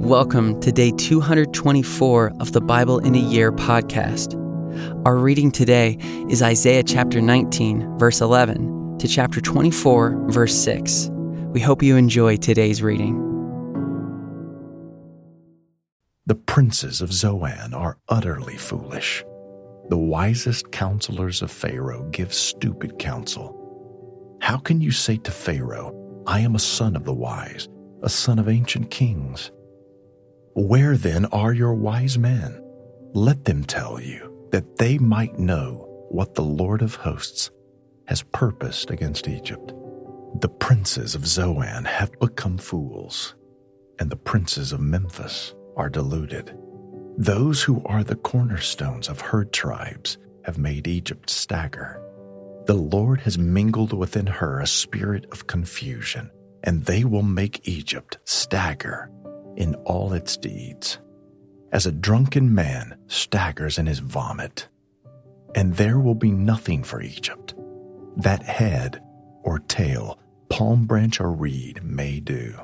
Welcome to day 224 of the Bible in a Year podcast. Our reading today is Isaiah chapter 19, verse 11, to chapter 24, verse 6. We hope you enjoy today's reading. The princes of Zoan are utterly foolish. The wisest counselors of Pharaoh give stupid counsel. How can you say to Pharaoh, I am a son of the wise, a son of ancient kings? Where then are your wise men? Let them tell you that they might know what the Lord of hosts has purposed against Egypt. The princes of Zoan have become fools, and the princes of Memphis are deluded. Those who are the cornerstones of her tribes have made Egypt stagger. The Lord has mingled within her a spirit of confusion, and they will make Egypt stagger in all its deeds, as a drunken man staggers in his vomit. And there will be nothing for Egypt that head or tail, palm branch or reed may do.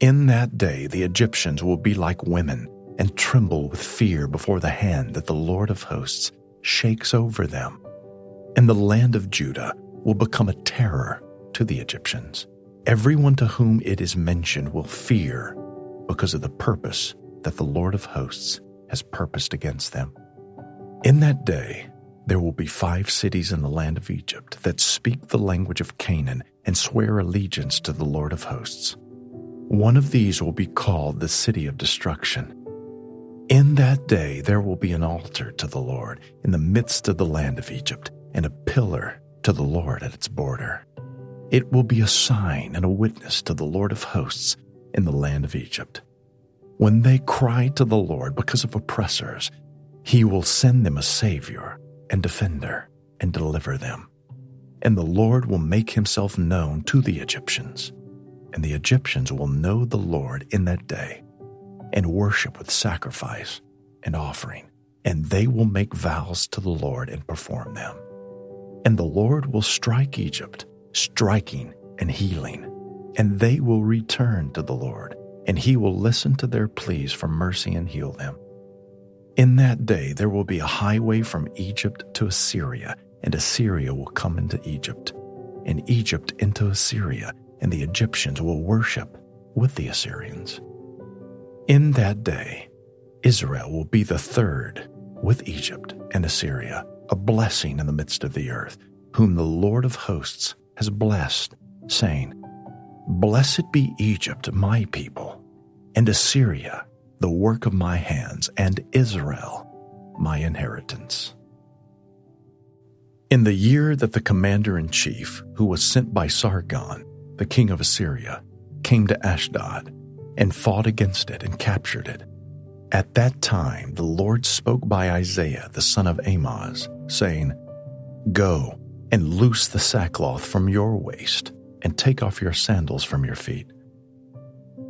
In that day, the Egyptians will be like women and tremble with fear before the hand that the Lord of hosts shakes over them. And the land of Judah will become a terror to the Egyptians. Everyone to whom it is mentioned will fear because of the purpose that the Lord of hosts has purposed against them. In that day, there will be five cities in the land of Egypt that speak the language of Canaan and swear allegiance to the Lord of hosts. One of these will be called the city of destruction. In that day, there will be an altar to the Lord in the midst of the land of Egypt, and a pillar to the Lord at its border. It will be a sign and a witness to the Lord of hosts in the land of Egypt. When they cry to the Lord because of oppressors, he will send them a Savior and defender and deliver them. And the Lord will make himself known to the Egyptians, and the Egyptians will know the Lord in that day and worship with sacrifice and offering, and they will make vows to the Lord and perform them. And the Lord will strike Egypt striking and healing, and they will return to the Lord, and he will listen to their pleas for mercy and heal them. In that day there will be a highway from Egypt to Assyria, and Assyria will come into Egypt, and Egypt into Assyria, and the Egyptians will worship with the Assyrians. In that day, Israel will be the third with Egypt and Assyria, a blessing in the midst of the earth, whom the Lord of hosts has blessed, saying, Blessed be Egypt, my people, and Assyria, the work of my hands, and Israel, my inheritance. In the year that the commander in chief, who was sent by Sargon, the king of Assyria, came to Ashdod and fought against it and captured it, at that time the Lord spoke by Isaiah the son of Amoz, saying, Go and loose the sackcloth from your waist, and take off your sandals from your feet.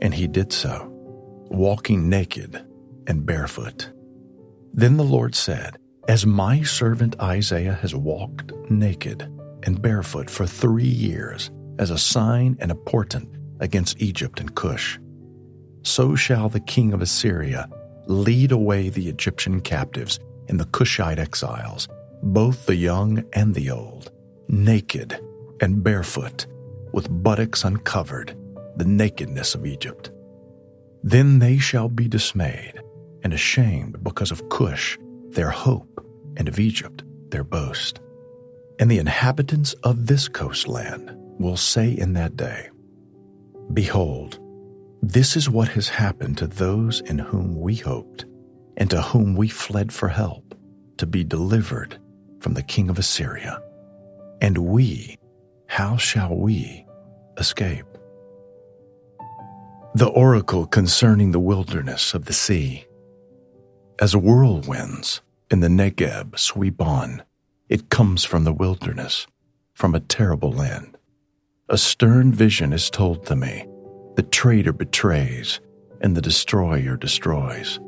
And he did so, walking naked and barefoot. Then the Lord said, As my servant Isaiah has walked naked and barefoot for three years, as a sign and a portent against Egypt and Cush, so shall the king of Assyria lead away the Egyptian captives and the Cushite exiles both the young and the old, naked and barefoot, with buttocks uncovered, the nakedness of Egypt. Then they shall be dismayed and ashamed because of Cush, their hope, and of Egypt, their boast. And the inhabitants of this coastland will say in that day, Behold, this is what has happened to those in whom we hoped, and to whom we fled for help, to be delivered from the king of Assyria. And we, how shall we escape? The oracle concerning the wilderness of the sea. As whirlwinds in the Negeb sweep on, it comes from the wilderness, from a terrible land. A stern vision is told to me. The traitor betrays, and the destroyer destroys.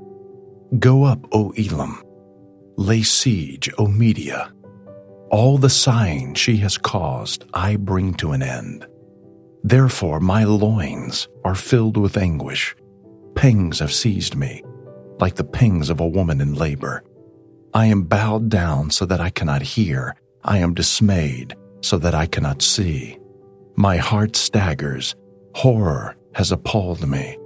Go up, O Elam, Lay siege, O Media. All the sighing she has caused I bring to an end. Therefore my loins are filled with anguish, pangs have seized me, like the pangs of a woman in labor. I am bowed down so that I cannot hear. I am dismayed so that I cannot see. My heart staggers. Horror has appalled me.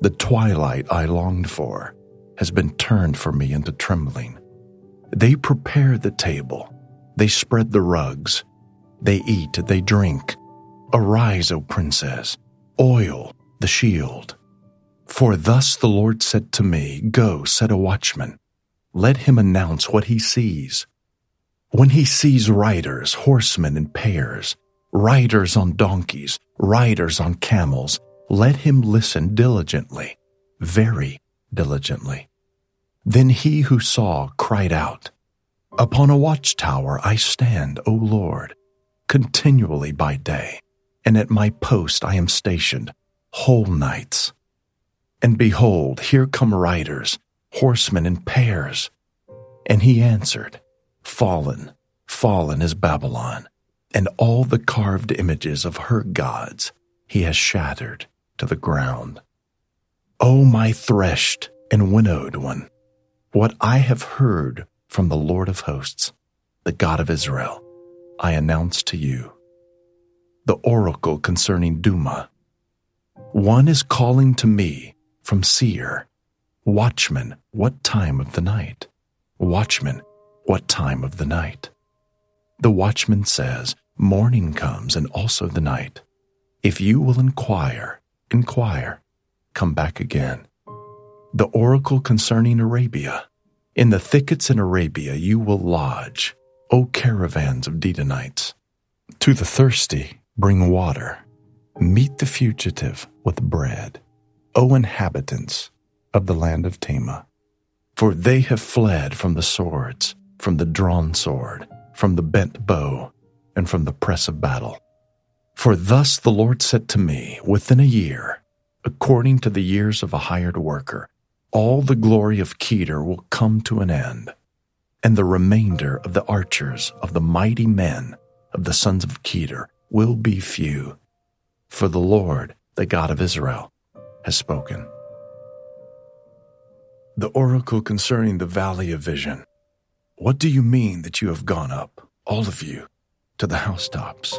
The twilight I longed for has been turned for me into trembling. They prepare the table. They spread the rugs. They eat, they drink. Arise, O princess. Oil the shield. For thus the Lord said to me, Go, set a watchman. Let him announce what he sees. When he sees riders, horsemen in pairs, riders on donkeys, riders on camels, let him listen diligently, very diligently. Then he who saw cried out, Upon a watchtower I stand, O Lord, continually by day, and at my post I am stationed whole nights. And behold, here come riders, horsemen in pairs. And he answered, Fallen, fallen is Babylon, and all the carved images of her gods he has shattered to the ground. O my threshed and winnowed one, what I have heard from the Lord of hosts, the God of Israel, I announce to you. The oracle concerning Dumah, one is calling to me from Seir, Watchman, what time of the night? Watchman, what time of the night? The watchman says, Morning comes and also the night. If you will inquire, inquire, come back again. The oracle concerning Arabia. In the thickets in Arabia you will lodge, O caravans of Dedanites. To the thirsty, bring water. Meet the fugitive with bread, O inhabitants of the land of Tema. For they have fled from the swords, from the drawn sword, from the bent bow, and from the press of battle. For thus the Lord said to me, Within a year, according to the years of a hired worker, all the glory of Kedar will come to an end, and the remainder of the archers of the mighty men of the sons of Kedar will be few for the Lord, the God of Israel, has spoken. The oracle concerning the valley of vision. What do you mean that you have gone up, all of you, to the housetops?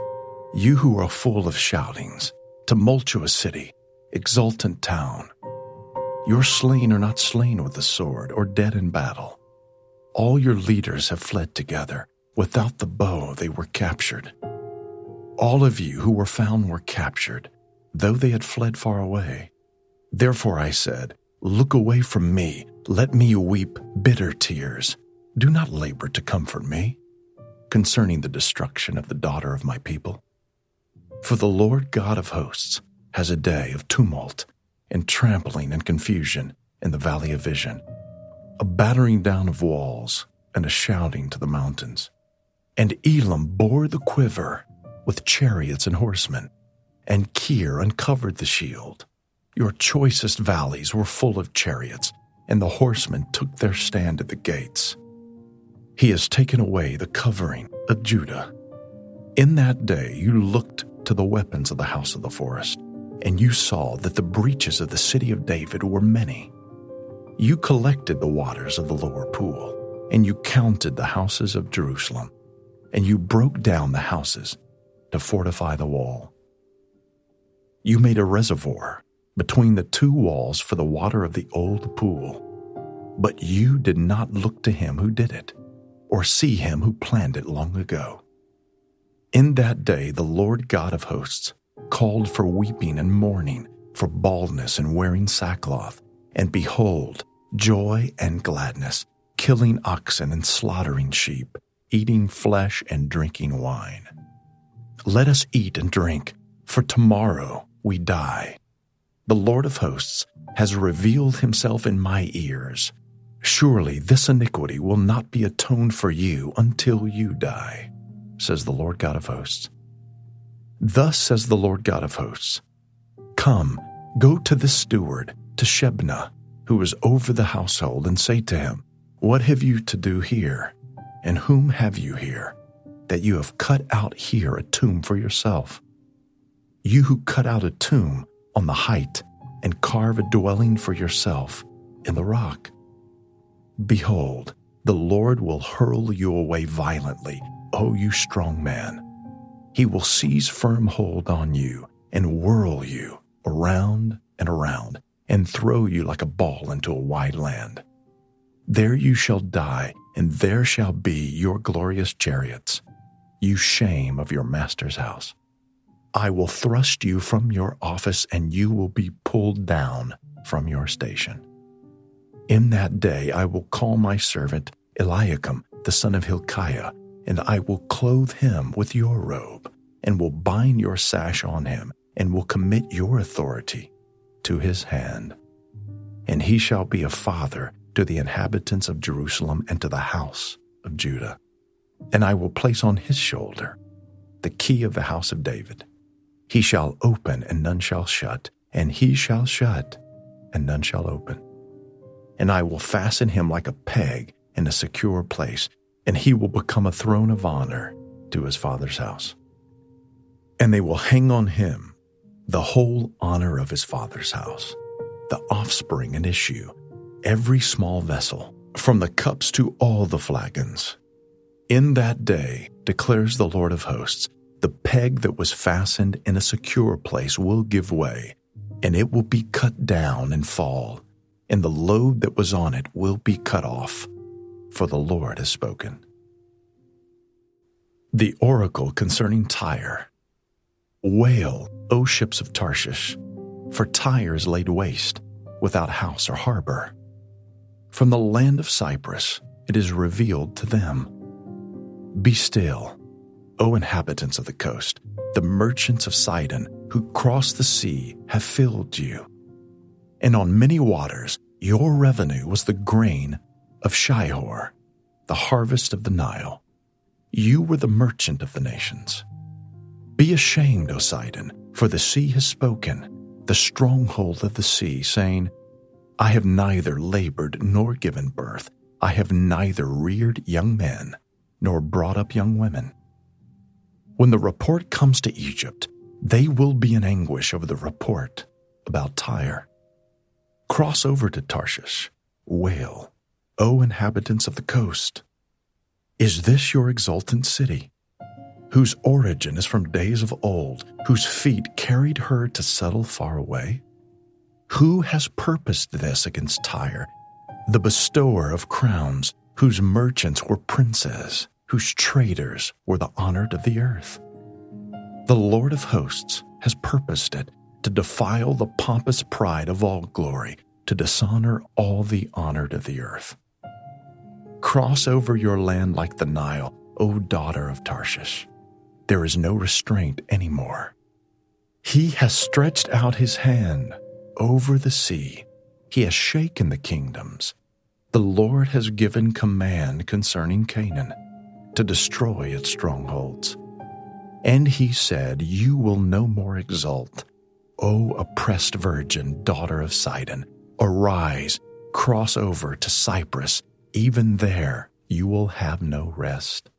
You who are full of shoutings, tumultuous city, exultant town. Your slain are not slain with the sword or dead in battle. All your leaders have fled together. Without the bow, they were captured. All of you who were found were captured, though they had fled far away. Therefore I said, Look away from me, let me weep bitter tears. Do not labor to comfort me concerning the destruction of the daughter of my people. For the Lord God of hosts has a day of tumult and trampling and confusion in the valley of vision, a battering down of walls and a shouting to the mountains. And Elam bore the quiver with chariots and horsemen, and Kir uncovered the shield. Your choicest valleys were full of chariots, and the horsemen took their stand at the gates. He has taken away the covering of Judah. In that day you looked to the weapons of the house of the forest, and you saw that the breaches of the city of David were many. You collected the waters of the lower pool, and you counted the houses of Jerusalem, and you broke down the houses to fortify the wall. You made a reservoir between the two walls for the water of the old pool. But you did not look to him who did it, or see him who planned it long ago. In that day, the Lord God of hosts called for weeping and mourning, for baldness and wearing sackcloth. And behold, joy and gladness, killing oxen and slaughtering sheep, eating flesh and drinking wine. Let us eat and drink, for tomorrow we die. The Lord of hosts has revealed himself in my ears. Surely this iniquity will not be atoned for you until you die, says the Lord God of hosts. Thus says the Lord God of hosts Come, go to the steward, to Shebna, who is over the household, and say to him, What have you to do here? And whom have you here? that you have cut out here a tomb for yourself. You who cut out a tomb on the height and carve a dwelling for yourself in the rock. Behold, the Lord will hurl you away violently, O you strong man. He will seize firm hold on you and whirl you around and around and throw you like a ball into a wide land. There you shall die, and there shall be your glorious chariots, you shame of your master's house. I will thrust you from your office, and you will be pulled down from your station. In that day I will call my servant Eliakim, the son of Hilkiah, and I will clothe him with your robe, and will bind your sash on him, and will commit your authority to his hand. And he shall be a father to the inhabitants of Jerusalem and to the house of Judah. And I will place on his shoulder the key of the house of David. He shall open, and none shall shut, and he shall shut, and none shall open and I will fasten him like a peg in a secure place, and he will become a throne of honor to his father's house. And they will hang on him the whole honor of his father's house, the offspring and issue, every small vessel, from the cups to all the flagons. In that day, declares the Lord of hosts, the peg that was fastened in a secure place will give way, and it will be cut down and fall and the load that was on it will be cut off, for the Lord has spoken. The oracle concerning Tyre. Wail, O ships of Tarshish, for Tyre is laid waste, without house or harbor. From the land of Cyprus it is revealed to them. Be still, O inhabitants of the coast, the merchants of Sidon who cross the sea have filled you and on many waters your revenue was the grain of Shihor, the harvest of the Nile. You were the merchant of the nations. Be ashamed, O Sidon, for the sea has spoken, the stronghold of the sea, saying, I have neither labored nor given birth. I have neither reared young men nor brought up young women. When the report comes to Egypt, they will be in anguish over the report about Tyre. Cross over to Tarshish, wail, O inhabitants of the coast. Is this your exultant city, whose origin is from days of old, whose feet carried her to settle far away? Who has purposed this against Tyre, the bestower of crowns, whose merchants were princes, whose traders were the honored of the earth? The Lord of hosts has purposed it to defile the pompous pride of all glory, to dishonor all the honored of the earth. Cross over your land like the Nile, O daughter of Tarshish. There is no restraint any anymore. He has stretched out his hand over the sea. He has shaken the kingdoms. The Lord has given command concerning Canaan to destroy its strongholds. And he said, You will no more exult O oppressed virgin, daughter of Sidon, arise, cross over to Cyprus. Even there you will have no rest.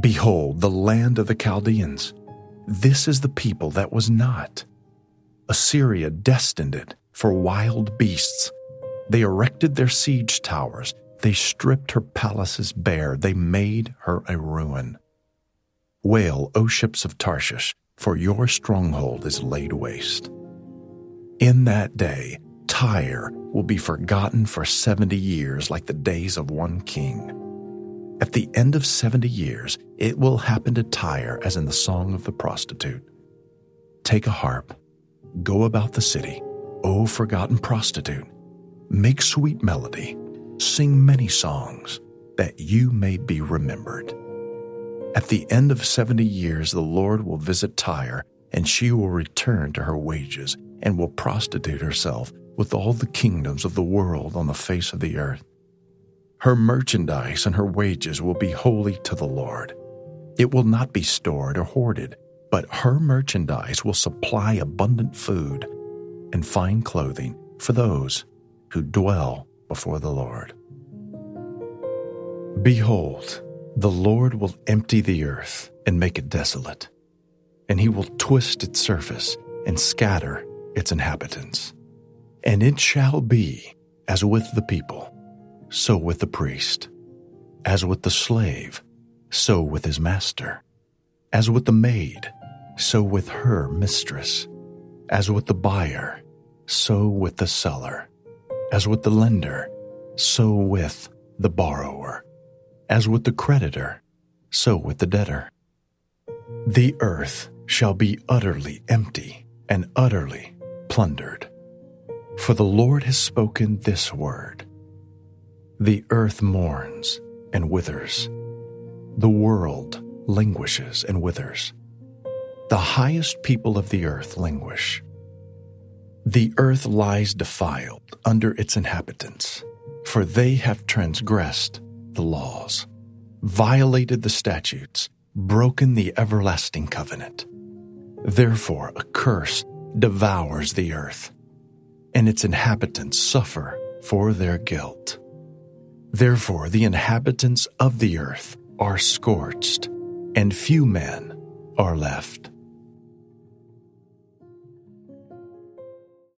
Behold, the land of the Chaldeans. This is the people that was not. Assyria destined it for wild beasts. They erected their siege towers. They stripped her palaces bare. They made her a ruin. Wail, O ships of Tarshish, for your stronghold is laid waste. In that day, Tyre will be forgotten for 70 years like the days of one king. At the end of 70 years, it will happen to Tyre as in the song of the prostitute. Take a harp, go about the city, O forgotten prostitute. Make sweet melody, sing many songs, that you may be remembered. At the end of 70 years, the Lord will visit Tyre, and she will return to her wages and will prostitute herself with all the kingdoms of the world on the face of the earth. Her merchandise and her wages will be holy to the Lord. It will not be stored or hoarded, but her merchandise will supply abundant food and fine clothing for those who dwell before the Lord. Behold, the Lord will empty the earth and make it desolate, and he will twist its surface and scatter its inhabitants. And it shall be as with the people, so with the priest, as with the slave, so with his master, as with the maid, so with her mistress, as with the buyer, so with the seller, as with the lender, so with the borrower, as with the creditor, so with the debtor. The earth shall be utterly empty and utterly plundered. For the Lord has spoken this word. The earth mourns and withers. The world languishes and withers. The highest people of the earth languish. The earth lies defiled under its inhabitants, for they have transgressed the laws, violated the statutes, broken the everlasting covenant. Therefore, a curse devours the earth, and its inhabitants suffer for their guilt. Therefore, the inhabitants of the earth are scorched, and few men are left.